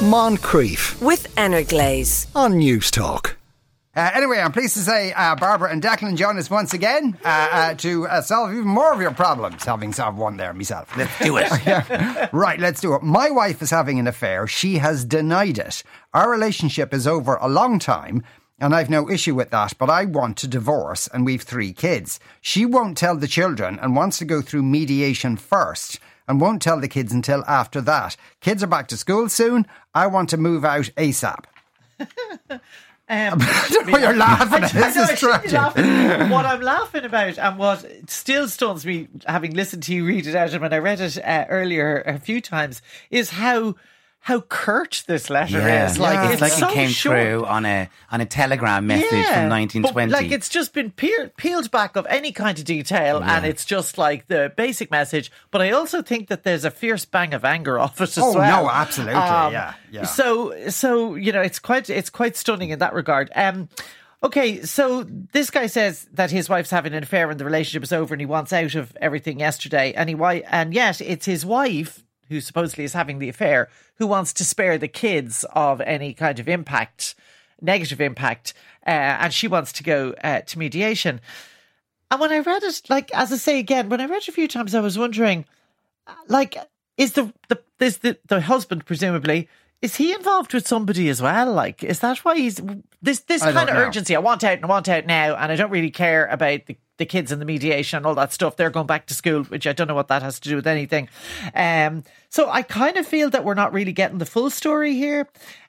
Moncrieff with Energlaze. on Newstalk. Uh, anyway, I'm pleased to say uh, Barbara and Declan join us once again uh, uh, to uh, solve even more of your problems, having solved one there myself. Let's do it. Right, let's do it. My wife is having an affair. She has denied it. Our relationship is over a long time, and I've no issue with that, but I want to divorce, and we've three kids. She won't tell the children and wants to go through mediation first. And won't tell the kids until after that. Kids are back to school soon. I want to move out ASAP. Um, You're laughing. I This is tragic. What I'm laughing about and what still stuns me, having listened to you read it out and when I read it uh, earlier a few times, is how how curt this letter Yeah. is. Like it's, like so it came short. through on a on a telegram message Yeah, from but, 1920. like it's just been peel, peeled back of any kind of detail, and it's just like the basic message. But I also think that there's a fierce bang of anger off it as Oh, well. no, absolutely, yeah, yeah. So, so you know, it's quite it's quite stunning in that regard. Um. Okay, so this guy says that his wife's having an affair and the relationship is over, and he wants out of everything yesterday, and he wi- and yet it's his wife who supposedly is having the affair who wants to spare the kids of any kind of impact, negative impact, uh, and she wants to go uh, to mediation. And when I read it, like as I say again, when I read it a few times, I was wondering, like, is the the is the the husband presumably is he involved with somebody as well? Like, is that why he's this this I kind of know. urgency? I want out and I want out now, and I don't really care about the. The kids and the mediation and all that stuff, they're going back to school, which I don't know what that has to do with anything. Um, so I kind of feel that we're not really getting the full story here.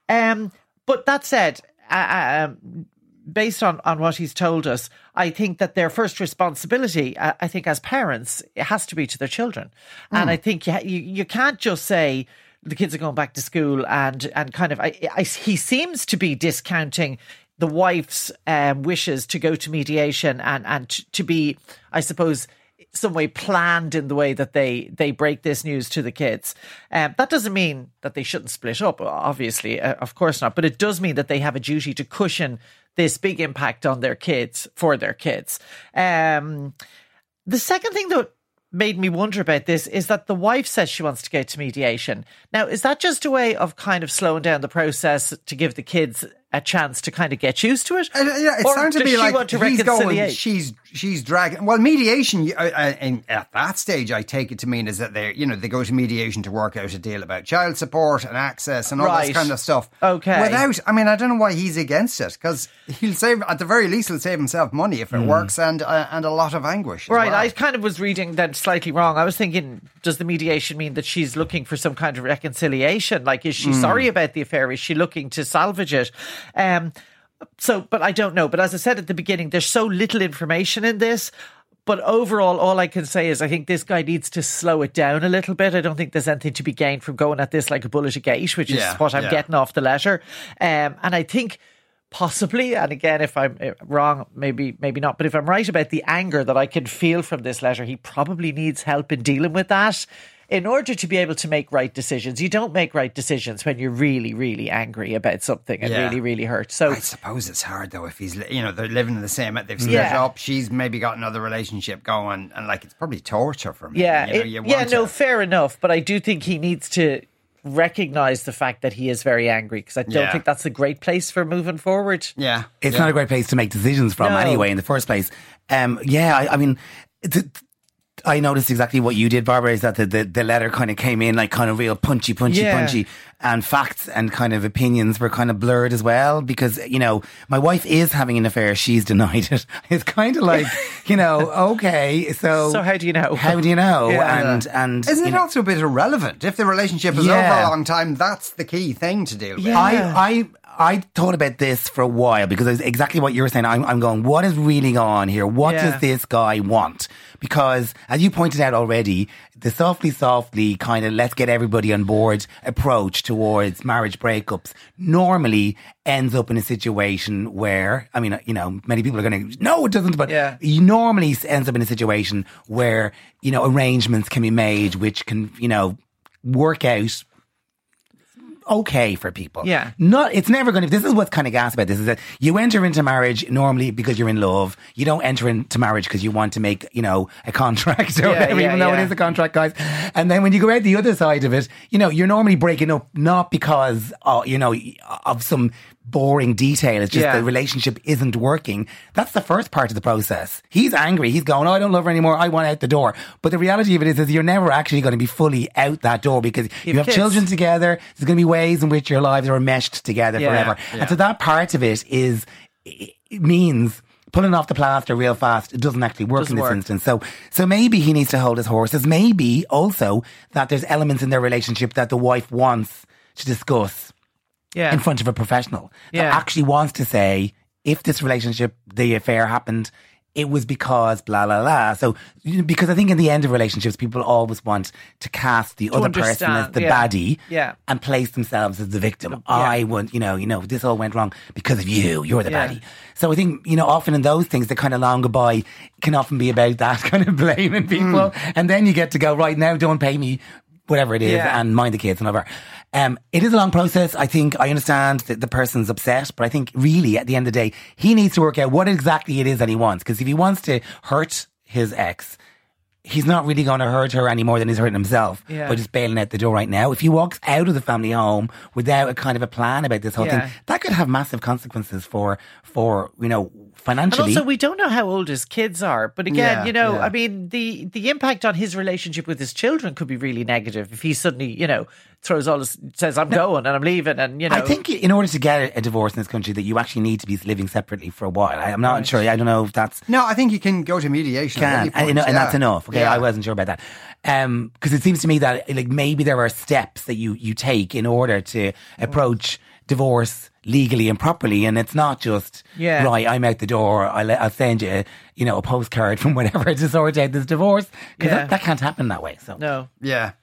Um, but that said, uh, um, based on, on what he's told us, I think that their first responsibility, uh, I think as parents, it has to be to their children. And I think you, you, you can't just say the kids are going back to school and, and kind of, I, I, he seems to be discounting the wife's um, wishes to go to mediation and, and to be, I suppose, some way planned in the way that they they break this news to the kids. Um, that doesn't mean that they shouldn't split up, obviously, uh, of course not. But it does mean that they have a duty to cushion this big impact on their kids for their kids. Um, the second thing that made me wonder about this is that the wife says she wants to go to mediation. Now, is that just a way of kind of slowing down the process to give the kids a chance to kind of get used to it? Uh, yeah, it Or sounds to me she like to he's going. She's she's dragging. Well, mediation. Uh, uh, and at that stage, I take it to mean is that they, you know, they go to mediation to work out a deal about child support and access and all Right. this kind of stuff. Okay. Without, I mean, I don't know why he's against it because he'll save at the very least he'll save himself money if it works and uh, and a lot of anguish. Right, well. I kind of was reading that slightly wrong. I was thinking, does the mediation mean that she's looking for some kind of reconciliation? Like, is she sorry about the affair? Is she looking to salvage it? Um, so, but I don't know. But as I said at the beginning, there's so little information in this. But overall, all I can say is I think this guy needs to slow it down a little bit. I don't think there's anything to be gained from going at this like a bullet a gate, which is Yeah, what I'm yeah. getting off the letter. Um, and I think possibly and again if i'm uh, wrong maybe maybe not but if i'm right about the anger that i can feel from this letter he probably needs help in dealing with that in order to be able to make right decisions you don't make right decisions when you're really really angry about something and Yeah. really really hurt so I suppose it's hard though if he's you know they're living in the same they've split Yeah. up she's maybe got another relationship going and like it's probably torture for me yeah you know, it- you yeah no to- fair enough but i do think he needs to recognize the fact that he is very angry because i don't Yeah. think that's a great place for moving forward yeah It's yeah. not a great place to make decisions from No. anyway in the first place. Um, yeah, I, I mean, th- I noticed exactly what you did, Barbara, is that the, the, the letter kind of came in like kind of real punchy, punchy, Yeah. punchy. And facts and kind of opinions were kind of blurred as well because, you know, my wife is having an affair. She's denied it. It's kind of like, you know, okay, so. So how do you know? How do you know? Yeah. And, and. Isn't it know, also a bit irrelevant? If the relationship is Yeah. over a long time, that's the key thing to deal with. Yeah. I, I, I thought about this for a while because it's exactly what you were saying. I'm, I'm going, what is really going on here? What Yeah. does this guy want? Because as you pointed out already, the softly, softly kind of let's get everybody on board approach towards marriage breakups normally ends up in a situation where, I mean, you know, many people are going to, no, it doesn't, but Yeah. normally ends up in a situation where, you know, arrangements can be made which can, you know, work out okay for people. Yeah. Not, it's never going to, this is what's kind of gas about this is that you enter into marriage normally because you're in love. You don't enter into marriage because you want to make, you know, a contract or Yeah, whatever, yeah, even though it is a contract, guys. And then when you go out the other side of it, you know, you're normally breaking up not because, uh, you know, of some boring detail. It's just Yeah. the relationship isn't working. That's the first part of the process. He's angry. He's going, oh, I don't love her anymore. I want out the door. But the reality of it is, is you're never actually going to be fully out that door because you, have have kids. children together. There's going to be ways in which your lives are meshed together Yeah, forever. yeah. And so that part of it is, it means pulling off the plaster real fast. It doesn't actually work Doesn't in this work. instance. So, so maybe he needs to hold his horses. Maybe also that there's elements in their relationship that the wife wants to discuss Yeah. in front of a professional Yeah. that actually wants to say, if this relationship, the affair happened, it was because blah, blah, blah. So, because I think in the end of relationships, people always want to cast the other person as the yeah. baddie Yeah. and place themselves as the victim. I want, you know, you know, this all went wrong because of you. You're the Yeah. baddie. So I think, you know, often in those things, the kind of long goodbye can often be about that kind of blaming hmm. people. And then you get to go, right now, don't pay me whatever it is Yeah. and mind the kids and whatever. Um, it is a long process. I think I understand that the person's upset, but I think really at the end of the day, he needs to work out what exactly it is that he wants. Because if he wants to hurt his ex, he's not really going to hurt her any more than he's hurting himself Yeah. by just bailing out the door right now. If he walks out of the family home without a kind of a plan about this whole Yeah. thing, that could have massive consequences for, for, you know, And financially. also, we don't know how old his kids are. But again, Yeah, you know, yeah. I mean, the the impact on his relationship with his children could be really negative if he suddenly, you know, throws all his says, "I'm going and I'm leaving," and you know, I think in order to get a divorce in this country, that you actually need to be living separately for a while. I, I'm not sure. I don't know if that's No, I think you can go to mediation. can, and, point, you know, and that's enough. Okay, Yeah. I wasn't sure about that. Um, because it seems to me that like maybe there are steps that you you take in order to approach divorce legally and properly, and it's not just Yeah. right. I'm out the door. I'll, I'll send you, you know, a postcard from whatever to sort out this divorce because Yeah. that, that can't happen that way. So no. Yeah.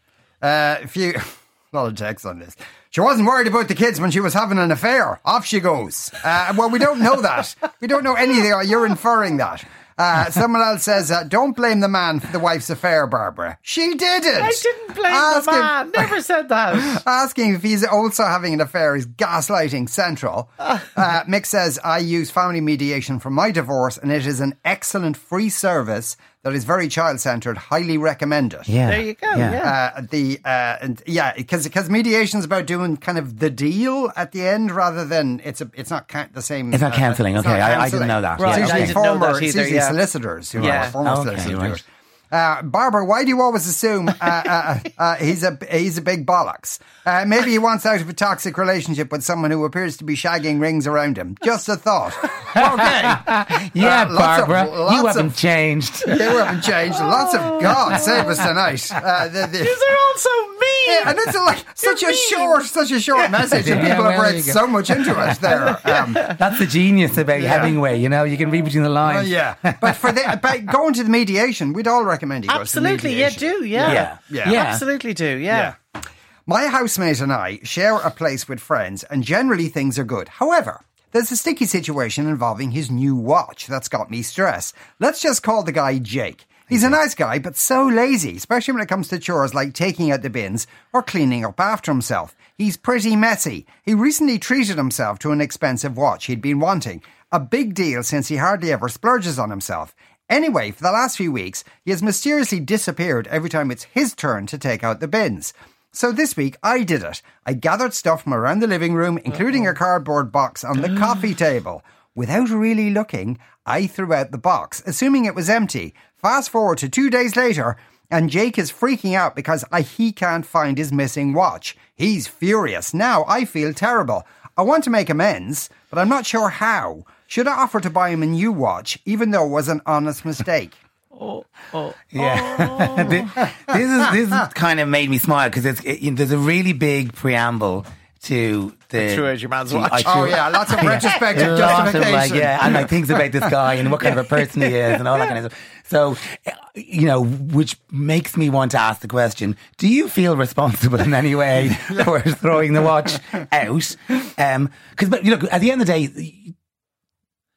Uh, a few, a lot of text on this. She wasn't worried about the kids when she was having an affair. Off she goes. Uh, well, we don't know that. We don't know anything. You're inferring that. Uh, someone else says, uh, don't blame the man for the wife's affair, Barbara. She did it. I didn't blame Ask the him- man. Never said that. Asking if he's also having an affair is gaslighting central. Uh, Mick says, I use family mediation for my divorce and it is an excellent free service that is very child centered. Highly recommend it. yeah, There you go, yeah. Uh, the uh, and yeah, because because mediation is about doing kind of the deal at the end rather than it's a it's not ca- the same. It's not uh, cancelling, it's okay, not I- I didn't know that. Right, It's usually didn't former, that it's usually yeah. solicitors who Yeah. are former Okay, solicitors. who do right. It. Uh, Barbara, why do you always assume uh, uh, uh, he's a he's a big bollocks? Uh, maybe he wants out of a toxic relationship with someone who appears to be shagging rings around him. Just a thought. Okay, yeah, Uh, lots of- Barbara, you haven't changed. you haven't changed. Lots of God save us tonight. Uh, the, the, These are all so mean. Yeah, and it's like such a mean. short, such a short message, and Yeah, people have read there you go. so much into it there. Um, That's the genius about Hemingway. You know, you can read between the lines. yeah, but for the by going to the mediation, we'd all recommend you go to the Absolutely, yeah, do, yeah. yeah, Yeah. yeah. Absolutely do, yeah. Yeah. My housemate and I share a place with friends, and generally things are good. However, there's a sticky situation involving his new watch that's got me stressed. Let's just call the guy Jake. He's a nice guy, but so lazy, especially when it comes to chores like taking out the bins or cleaning up after himself. He's pretty messy. He recently treated himself to an expensive watch he'd been wanting. A big deal since he hardly ever splurges on himself. Anyway, for the last few weeks, he has mysteriously disappeared every time it's his turn to take out the bins. So this week, I did it. I gathered stuff from around the living room, including a cardboard box on the coffee table. Without really looking, I threw out the box, assuming it was empty. Fast forward to two days later, and Jake is freaking out because I, he can't find his missing watch. He's furious. Now I feel terrible. I want to make amends, but I'm not sure how. Should I offer to buy him a new watch, even though it was an honest mistake? Oh, oh. Yeah, this is this is kind of made me smile because it's it, you know, there's a really big preamble to the. threw out your man's to- watch. I Oh yeah, lots of retrospective Lots of, like, yeah, and like things about this guy and what kind of a person he is and all that kind of stuff. So, uh, you know, which makes me want to ask the question: Do you feel responsible in any way for throwing the watch out? Because, but you know, at the end of the day,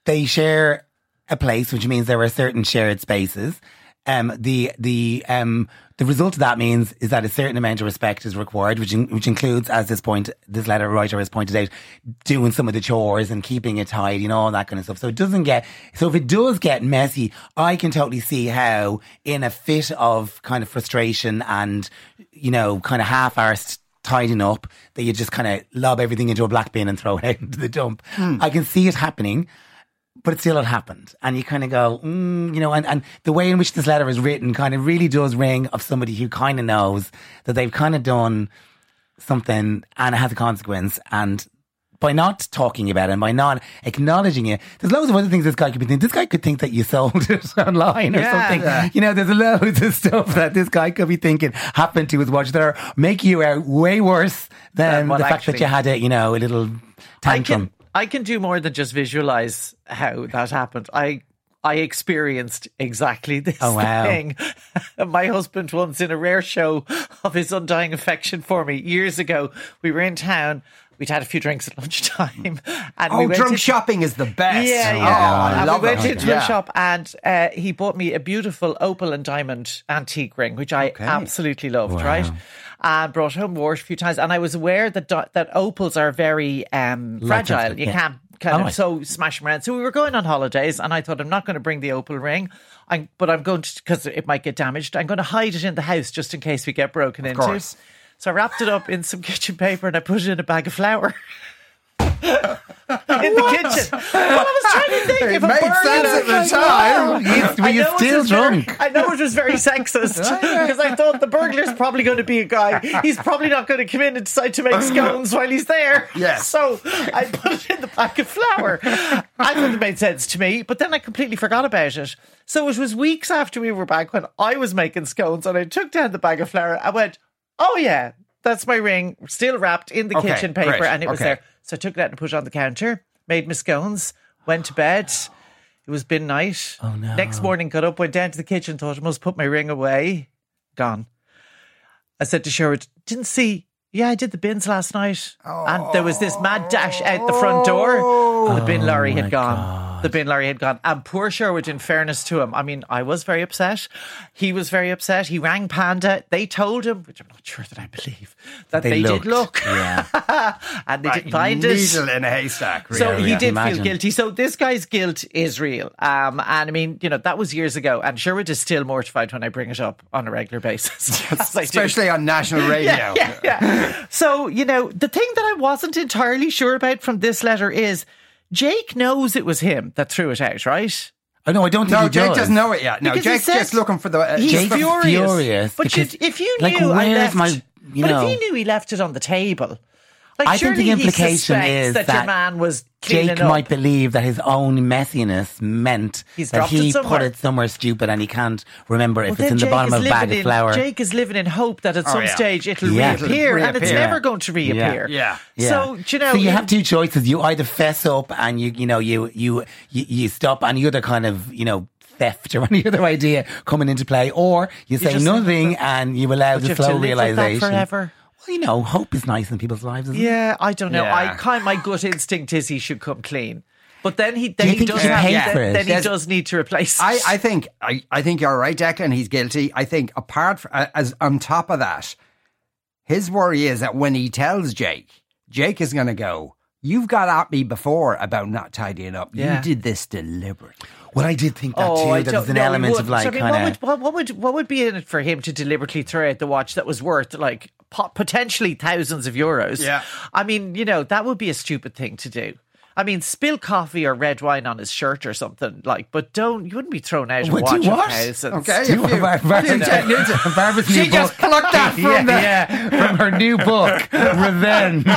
they share a place, which means there are certain shared spaces. um, the the um, the result of that means is that a certain amount of respect is required, which in, which includes, as this point this letter writer has pointed out, doing some of the chores and keeping it tidy and all that kind of stuff. So it doesn't get so if it does get messy, I can totally see how in a fit of kind of frustration and you know kind of half-arsed tidying up that you just kind of lob everything into a black bin and throw it out into the dump. I can see it happening but it still had happened. And you kind of go, mm, you know, and, and the way in which this letter is written kind of really does ring of somebody who kind of knows that they've kind of done something and it has a consequence. And by not talking about it and by not acknowledging it, there's loads of other things this guy could be thinking. This guy could think that you sold it online or Yeah. something. Yeah. You know, there's loads of stuff that this guy could be thinking happened to his watch that are make you out way worse than Than the fact actually- that you had a, you know, a little I tantrum. can I can do more than just visualize how that happened. I I experienced exactly this Oh, wow. thing. My husband once in a rare show of his undying affection for me years ago. We were in town. We'd had a few drinks at lunchtime, and Oh, we went drunk to- shopping is the best. Yeah, Oh, yeah. I and love we went into Yeah. a shop and uh, he bought me a beautiful opal and diamond antique ring, which I absolutely loved, right? And brought home, wore a few times. And I was aware that that opals are very um, fragile. You yeah. can't kind Oh, of so smash them around. So we were going on holidays, and I thought I'm not going to bring the opal ring. I'm, but I'm going to because it might get damaged. I'm going to hide it in the house just in case we get broken into. course. So I wrapped it up in some kitchen paper and I put it in a bag of flour. in the kitchen. Well, I was trying to think It if a made burglar- sense at the time. You- were you still was very- I know it was very sexist because I thought the burglar's probably going to be a guy. He's probably not going to come in and decide to make scones while he's there. Yes. So I put it in the bag of flour. I thought it made sense to me, but then I completely forgot about it. So it was weeks after we were back when I was making scones and I took down the bag of flour. I went, oh yeah, that's my ring, still wrapped in the Okay, kitchen paper, great, and it was okay. there. So I took it out and put it on the counter, made my scones, went to bed. It was bin night. Oh no. Next morning, got up, went down to the kitchen, thought I must put my ring away. Gone. I said to Sherwood, didn't see. Yeah, I did the bins last night. And there was this mad dash out the front door. And the bin lorry had oh, my The bin lorry had gone. And poor Sherwood, in fairness to him, I mean, I was very upset. He was very upset. He rang Panda. They told him, which I'm not sure that I believe, that they, looked. did look. Yeah. and they Right, didn't find it. Needle in a haystack. Really. So he yeah. did Imagine. feel guilty. So this guy's guilt is real. Um, and I mean, you know, that was years ago. And Sherwood is still mortified when I bring it up on a regular basis. As I do. especially on national radio. Yeah, yeah, yeah. So, you know, the thing that I wasn't entirely sure about from this letter is Jake knows it was him that threw it out, right? I know. I don't think No, he Jake does. doesn't know it yet. No, Because he Jake's said- just looking for the. Uh, He's just furious. furious But you, because, if you knew like, I where's left, my- you but know- if he knew he left it on the table, like I think the implication is that, that your man was Jake up. might believe that his own messiness meant He's that dropped it he put it somewhere stupid and he can't remember if Well, it's in then the Jake bottom is of a bag living of in- flour. Jake is living in hope that at oh, some yeah. stage it'll Yeah. reappear, It'll and it's reappear. never going to reappear. Yeah. Yeah. So do you know? So you it- have two choices. You either fess up and you you know you you you, you stop any other kind of you know theft or any other idea coming into play, or you say just- nothing and you allow But the you have to slow live like that realization. forever. Well, you know, hope is nice in people's lives. Isn't it? Yeah, I don't know. Yeah. I kind my gut instinct is he should come clean, but then he then you he think does he should have pay then, for it? then he There's- does need to replace. I, I think I, I think you're right, Declan. He's guilty. I think apart from, as on top of that, his worry is that when he tells Jake, Jake is going to go. You've got at me before about not tidying up. Yeah. You did this deliberately. Well, I did think that Oh, too. I There don't was an know, he element of wouldn't. like So, I mean, kind what of. would, what, what would what would be in it for him to deliberately throw out the watch that was worth like po- potentially thousands of euros? Yeah. I mean, you know, that would be a stupid thing to do. I mean, spill coffee or red wine on his shirt or something like, but don't you wouldn't be thrown out a What, watch do of what? thousands. Okay. Do if you- Bar- Barbara's, Barbara's new She just book. plucked that from yeah, the- yeah, from her new book, Revenge.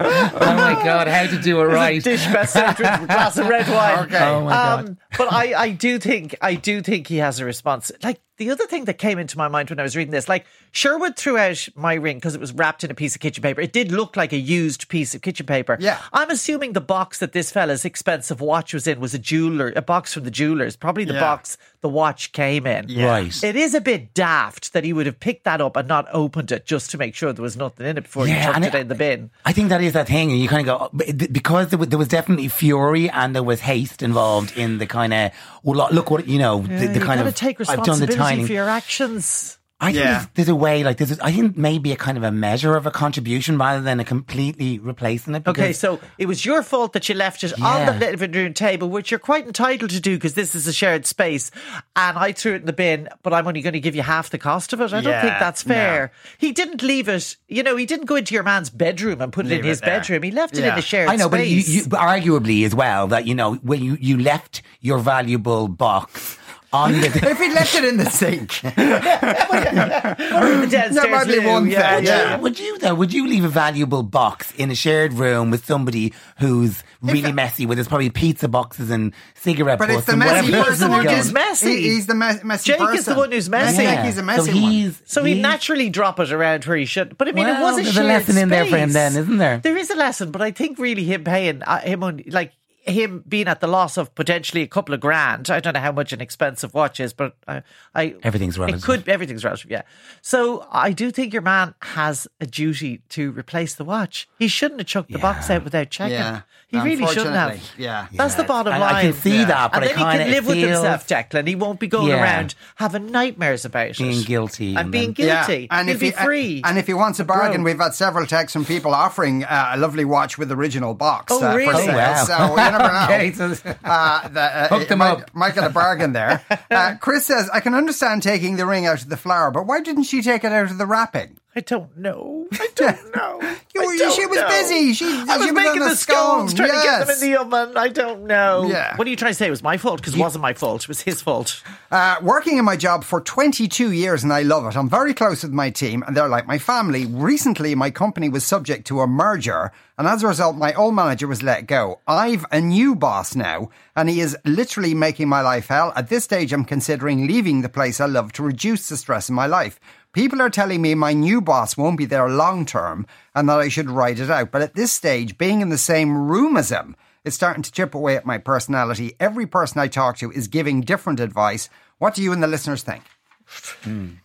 oh my God, how to do it right. Dish best with a glass of red wine. Okay. Oh my God. Um, but I, I do think I do think he has a response. Like the other thing that came into my mind when I was reading this, like Sherwood threw out my ring because it was wrapped in a piece of kitchen paper. It did look like a used piece of kitchen paper. Yeah. I'm assuming the box that this fella's expensive watch was in was a jeweler, a box from the jewelers, probably the Yeah. box the watch came in. Right. It is a bit daft that he would have picked that up and not opened it just to make sure there was nothing in it before he chucked and it in the bin. I think that is that thing, and you kind of go because there was, definitely fury and there was haste involved in the kind of well, look- look what you know, the, the you kind of take I've done the responsibility timing. for your actions. I think Yeah. there's, there's a way, like there's, a, I think maybe a kind of a measure of a contribution rather than a completely replacing it. Okay, so it was your fault that you left it on the living room table, which you're quite entitled to do because this is a shared space. And I threw it in the bin, but I'm only going to give you half the cost of it. I don't think that's fair. He didn't leave it. You know, he didn't go into your man's bedroom and put it in it his there. bedroom. He left it in Yeah. a shared space. I know, but you, you, but arguably as well that you know when you you left your valuable box on the. If he left it in the sink, the downstairs might be one thing, yeah. yeah. Would you though? Would you leave a valuable box in a shared room with somebody who's really messy with his probably pizza boxes and cigarette boxes. but it's the messy whatever person else who is who's messy. He- he's the me- messy Jake person. is the one who's messy. I think he's a messy so one. So he'd he's- naturally drop it around where he should. But I mean, it was a there's a shared lesson in there for him then, isn't there? There is a lesson, but I think really him paying uh, him on like him being at the loss of potentially a couple of grand. I don't know how much an expensive watch is, but I, I Everything's It could everything's relative, yeah. So I do think your man has a duty to replace the watch. He shouldn't have chucked the box out without checking. Yeah. He really shouldn't have. Yeah. That's the Yeah, bottom I- line. I can see Yeah. that, but and I then he can of live with feels himself, Declan. He won't be going Yeah. around having nightmares about it. Being guilty And and being then- guilty. and He'll if be he, free. and if he wants a bargain, broke. we've had several texts from people offering uh, a lovely watch with original box. Oh, uh, For really? sale. Oh, wow. So you never know. Okay, so- uh, the, uh, Hook them might, up. Might get a bargain there. Uh, Chris says, "I can understand taking the ring out of the flower, but why didn't she take it out of the wrapping?" I don't know. I don't know. You- I don't she was know. busy. She- I was she was making on the the scone. scones, trying to get them Yes. in the oven. I don't know. Yeah. What are you trying to say? It was my fault because it wasn't my fault. It was his fault. Uh, working in my job for 22 years and I love it. I'm very close with my team and they're like my family. Recently, my company was subject to a merger and as a result, my old manager was let go. I've a new boss now and he is literally making my life hell. At this stage, I'm considering leaving the place I love to reduce the stress in my life. People are telling me my new boss won't be there long term and that I should ride it out. But at this stage, being in the same room as him, is starting to chip away at my personality. Every person I talk to is giving different advice. What do you and the listeners think?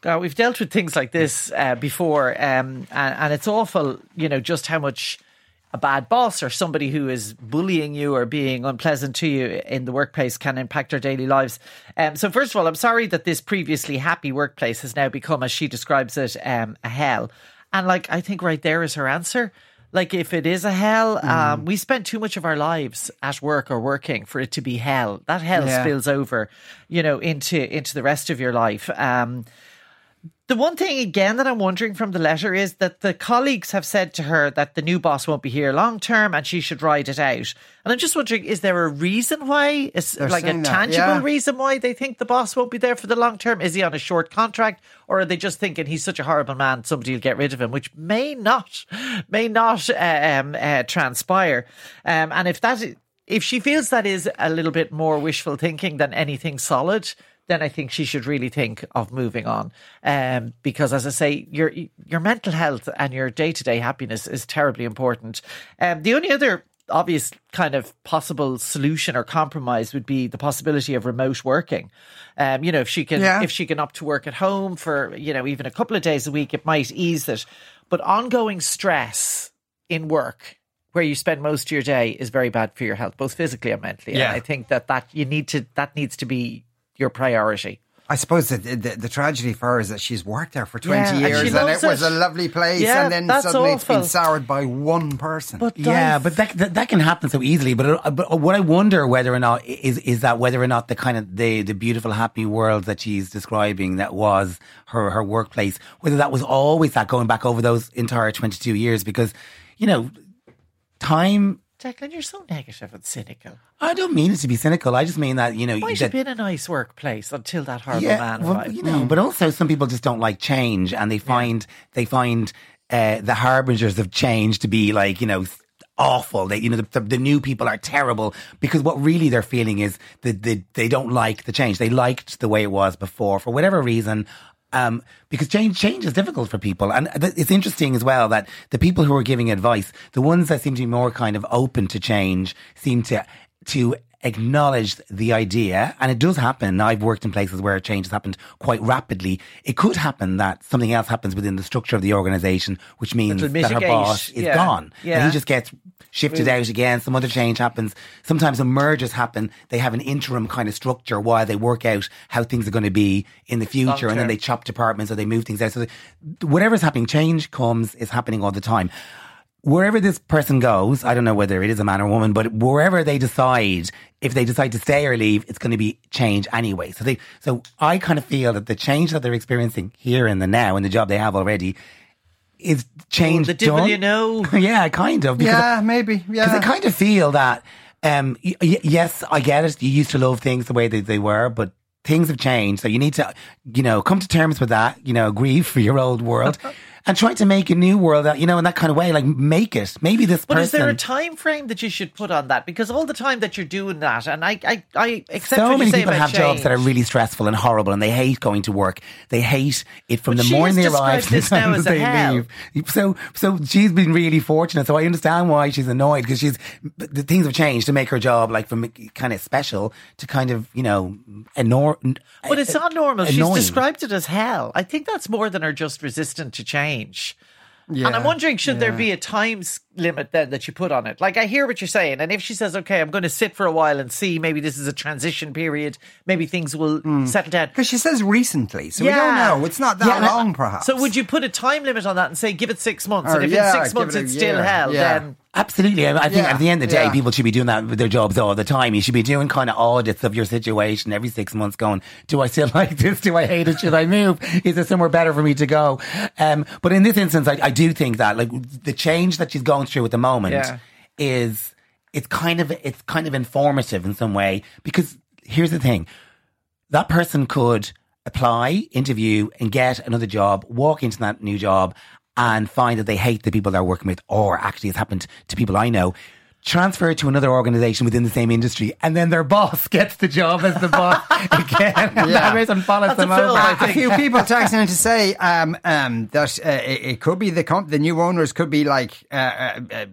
God, we've dealt with things like this uh, before, um, and, and it's awful, you know, just how much a bad boss or somebody who is bullying you or being unpleasant to you in the workplace can impact our daily lives. Um, so, first of all, I'm sorry that this previously happy workplace has now become, as she describes it, um, a hell. And like, I think right there is her answer. Like, if it is a hell, um, we spend too much of our lives at work or working for it to be hell. That hell Yeah. spills over, you know, into into the rest of your life. Um, the one thing again that I'm wondering from the letter is that the colleagues have said to her that the new boss won't be here long term and she should ride it out. And I'm just wondering, is there a reason why? Is They're like a that, tangible yeah. reason why they think the boss won't be there for the long term? Is he on a short contract, or are they just thinking he's such a horrible man, somebody will get rid of him, which may not, may not uh, um, uh, transpire. Um, and if that, if she feels that is a little bit more wishful thinking than anything solid, then I think she should really think of moving on. Um, because as I say, your your mental health and your day to day happiness is terribly important. Um, the only other obvious kind of possible solution or compromise would be the possibility of remote working. Um, you know, if she can Yeah. if she can opt to work at home for, you know, even a couple of days a week, it might ease it. But ongoing stress in work where you spend most of your day is very bad for your health, both physically and mentally. Yeah. And I think that that you need to that needs to be your priority. I suppose the, the, the tragedy for her is that she's worked there for 20 Yeah, years she and, loves it was a lovely place Yeah, and then that's suddenly it's been soured by one person. But Yeah, but that, that that can happen so easily. But uh, but what I wonder whether or not is is that whether or not the kind of the the beautiful happy world that she's describing that was her her workplace, whether that was always that going back over those entire twenty two years, because you know time. Declan, you're so negative and cynical. I don't mean it to be cynical. I just mean that you know Might that, have been a nice workplace until that horrible yeah, man well, arrived. you know, but also some people just don't like change, and they find they find uh, the harbingers of change to be like you know awful. They, you know, the, the, the new people are terrible because what really they're feeling is that they, they don't like the change. They liked the way it was before for whatever reason. Um, because change change is difficult for people, and th- it's interesting as well that the people who are giving advice, the ones that seem to be more kind of open to change, seem to to acknowledge the idea, and it does happen. I've worked in places where change has happened quite rapidly. It could happen that something else happens within the structure of the organisation, which means That'll her boss is yeah. gone. Yeah. And he just gets shifted out again. Some other change happens. Sometimes when mergers happen, they have an interim kind of structure while they work out how things are going to be in the future, and then they chop departments or they move things out. So the- whatever's happening, change comes is happening all the time wherever this person goes, I don't know whether it is a man or a woman, but wherever they decide, if they decide to stay or leave, it's going to be change anyway. So they, so I kind of feel that the change that they're experiencing here and the now in the job they have already is change the devil done. you know. yeah, kind of. Because Yeah, maybe. Yeah, because I kind of feel that, um, y- y- yes, I get it. You used to love things the way that they were, but things have changed. So you need to, you know, come to terms with that, you know, grieve for your old world and try to make a new world that, you know, in that kind of way, like make it. Maybe this But person. is there a time frame that you should put on that? Because all the time that you're doing that, and I, I, I accept so many people have jobs that are really stressful and horrible, and they hate going to work. They hate it from But the morning they arrive to the time they hell. leave. So, so she's been really fortunate. So I understand why she's annoyed because she's the things have changed to make her job like from kind of special to kind of you know enor- But it's uh, not normal. She's described it as hell. I think that's more than her just resistant to change. And I'm wondering, should there be a time limit then that you put on it? Like, I hear what you're saying. And if she says, okay, I'm going to sit for a while and see, maybe this is a transition period, maybe things will hmm. settle down. Because she says recently, so we don't know. It's not that Yeah, long, perhaps. So would you put a time limit on that and say, give it six months? Or, and oh, if yeah, in six months it it's still hell, Yeah. then Absolutely. I I think Yeah, at the end of the day, yeah. people should be doing that with their jobs all the time. You should be doing kind of audits of your situation every six months going, do I still like this? Do I hate it? Should I move? Is there somewhere better for me to go? Um, but in this instance, I, I do think that like the change that she's going through at the moment Yeah. is, it's kind of, it's kind of informative in some way because here's the thing. That person could apply, interview and get another job, walk into that new job and find that they hate the people they're working with, or actually it's happened to people I know. Transfer to another organization within the same industry, and then their boss gets the job as the boss again. and Yeah. that person follows That's a them film, over. I a think. few people texting in to say um, um, that uh, it, it could be the com- the new owners could be like uh, uh, uh,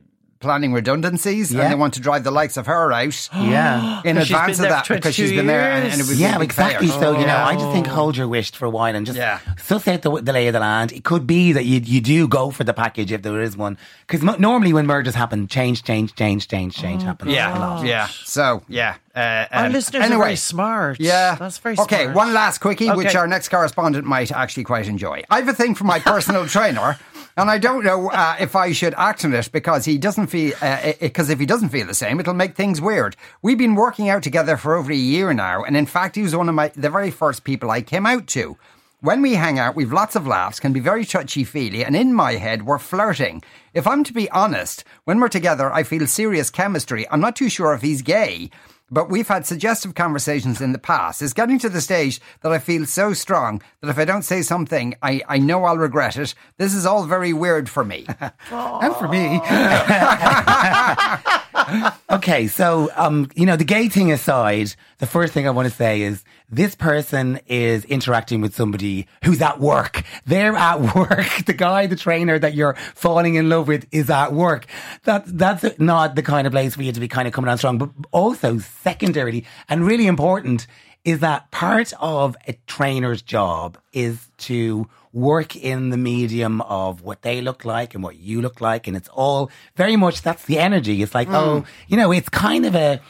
planning redundancies, Yeah. and they want to drive the likes of her out Yeah. in advance of that because she's been there, and, and it would be Yeah, a big exactly. failure. So you know, I just think hold your wish for a while and just Yeah. suss out the, the lay of the land. It could be that you you do go for the package if there is one, because normally when mergers happen, change, change, change, change, change happens. Yeah, lot. yeah. So yeah, uh, our um, listeners are very smart. Yeah. That's very Okay, smart. Okay, one last quickie, which our next correspondent might actually quite enjoy. I have a thing for my personal trainer, and I don't know uh, if I should act on it because he doesn't feel, because if he doesn't feel the same, it'll make things weird. We've been working out together for over a year now, and in fact, he was one of my the very first people I came out to. When we hang out, we've lots of laughs, can be very touchy feely, and in my head, we're flirting. If I'm to be honest, when we're together, I feel serious chemistry. I'm not too sure if he's gay. But we've had suggestive conversations in the past. It's getting to the stage that I feel so strong that if I don't say something, I, I know I'll regret it. This is all very weird for me. and for me. okay, so um, you know, the gay thing aside, the first thing I want to say is this person is interacting with somebody who's at work. They're at work. The guy, the trainer that you're falling in love with is at work. That that's not the kind of place for you to be kind of coming on strong. But also, secondarily, and really important, is that part of a trainer's job is to work in the medium of what they look like and what you look like. And it's all very much that's the energy. It's like, oh, you know, it's kind of a.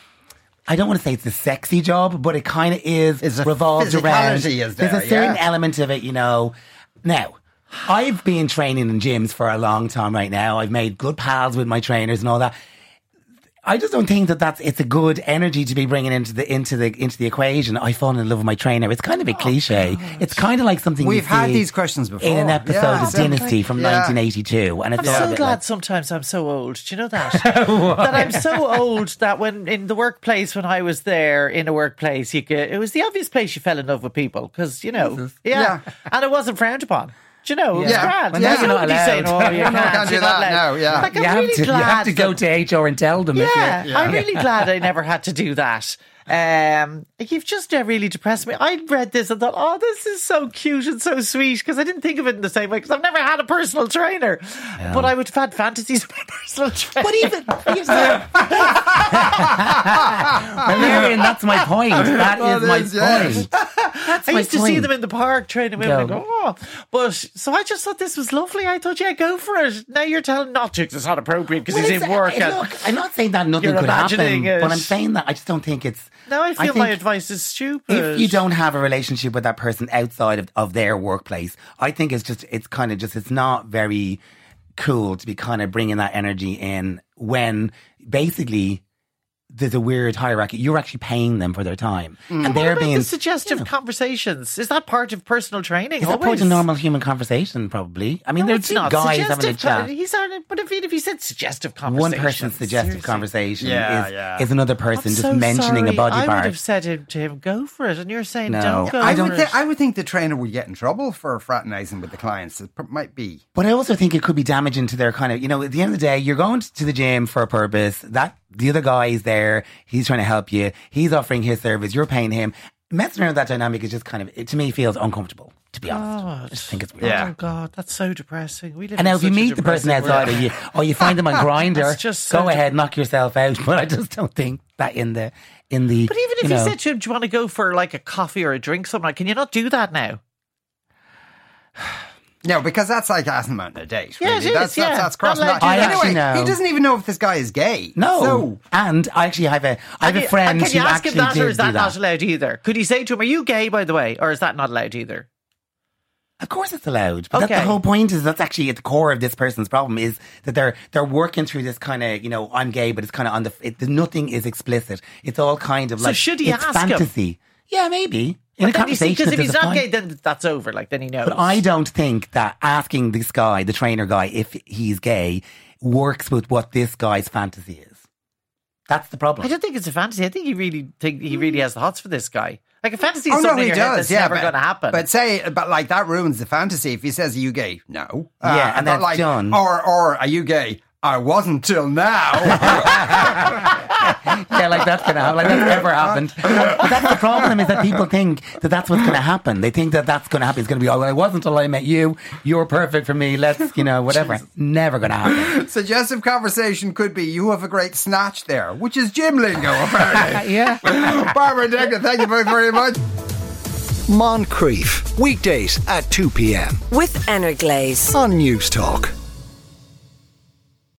I don't want to say it's a sexy job, but it kind of is It's revolves around. is There's a certain yeah. element of it, you know. Now, I've been training in gyms for a long time right now. I've made good pals with my trainers and all that. I just don't think that that's it's a good energy to be bringing into the into the into the equation. I fall in love with my trainer. It's kind of a oh, cliche. It's kind of like something We've you had these questions before. in an episode Yeah, of so- Dynasty from Yeah. 1982, and it's I'm all a so glad like- sometimes I'm so old. Do you know that? that I'm so old that when in the workplace, when I was there in a workplace, you could, it was the obvious place you fell in love with people because, you know, yeah. Yeah. And it wasn't frowned upon. Do you know? It was Yeah. grand. Well, now There's you're not nobody saying, oh, you can't, can't do that allowed. now, yeah. Like, I'm you, have really to, glad you have to that- go to HR and tell them. if yeah, you- I'm really glad I never had to do that. Um, you've just uh, really depressed me. I read this and thought, oh, this is so cute and so sweet because I didn't think of it in the same way because I've never had a personal trainer. But I would have had fantasies about personal trainer. But even well, Marion, that's my point. That That is my is, yes. point. That's I my used to see them in the park training women and Go. go, oh. But so I just thought this was lovely. I thought, yeah, go for it. Now you're telling not to because it's not appropriate because Well, he's in work. uh, and- Look, I'm not saying that nothing could happen, it. but I'm saying that I just don't think it's. Now I feel think my advice is stupid. If you don't have a relationship with that person outside of, of their workplace, I think it's just, it's kind of just, it's not very cool to be kind of bringing that energy in when basically there's a weird hierarchy. You're actually paying them for their time. And they're about being. the suggestive conversations? Is that part of personal training? Is that part of normal human conversation? Probably. I mean, No, they're it's two not. guys having a Suggestive chat. con- He's on but if, if he said suggestive conversation, One conversation, person's suggestive seriously. conversation Yeah, is, yeah. is another I'm person just so mentioning sorry. a body I part. would have said him, to him, go for it, and you're saying No. don't go I I for would, it. I would think the trainer would get in trouble for fraternizing with the clients. It pr- might be. But I also think it could be damaging to their kind of, you know, at the end of the day, you're going to the gym for a purpose. That the other guy is there. He's trying to help you. He's offering his service. You're paying him. Messing around with that dynamic is just kind of, it, to me, feels uncomfortable, to be honest. I just think it's weird. Yeah. Oh God, that's so depressing. We live And now, if you meet the person outside, or you or you find them on Grindr, just so go ahead, knock yourself out. But I just don't think that in the in the. But even if you you said to him, "Do you want to go for like a coffee or a drink?" Something like, can you not do that now? No, because that's like asking him out a date. Yeah, really. it is, that's, yeah. that's, that's Not crossing allowed that. to do I actually Anyway, know. he doesn't even know if this guy is gay. no, So, and I actually have a I have And a you- friend and can you who ask him that, or is that, do not allowed either? Could you say to him, "Are you gay, by the way," or is that not allowed either? Of course, it's allowed. But that's Okay. the whole point. Is that's actually at the core of this person's problem is that they're they're working through this kind of you know I'm gay, but it's kind of on the it, nothing is explicit. It's all kind of So like should he it's ask him? fantasy. Yeah, maybe in a conversation. Because if he's not fine- gay, then that's over. Like then he knows. but I don't think that asking this guy, the trainer guy, if he's gay, works with what this guy's fantasy is. That's the problem. I don't think it's a fantasy. I think he really think he really has the hots for this guy. Like a fantasy oh is no, he in your head does. that's Yeah, never but- going to happen. But say, but like that ruins the fantasy. If he says, "Are you gay?" No. Uh, Yeah, and but that's like, done. Or, or, "Are you gay?" I wasn't till now. yeah, like that's gonna happen. Like that's never happened. But that's the problem is that people think that that's what's gonna happen. They think that that's gonna happen. It's gonna be, oh, well, it wasn't until I met you. You're perfect for me. Let's, you know, whatever. Never gonna happen. Suggestive conversation could be, "You have a great snatch there," which is gym lingo, apparently. Yeah. Barbara and Declan, thank you both very much. Moncrieff, weekdays at 2 p.m. with Energlaze. on Newstalk.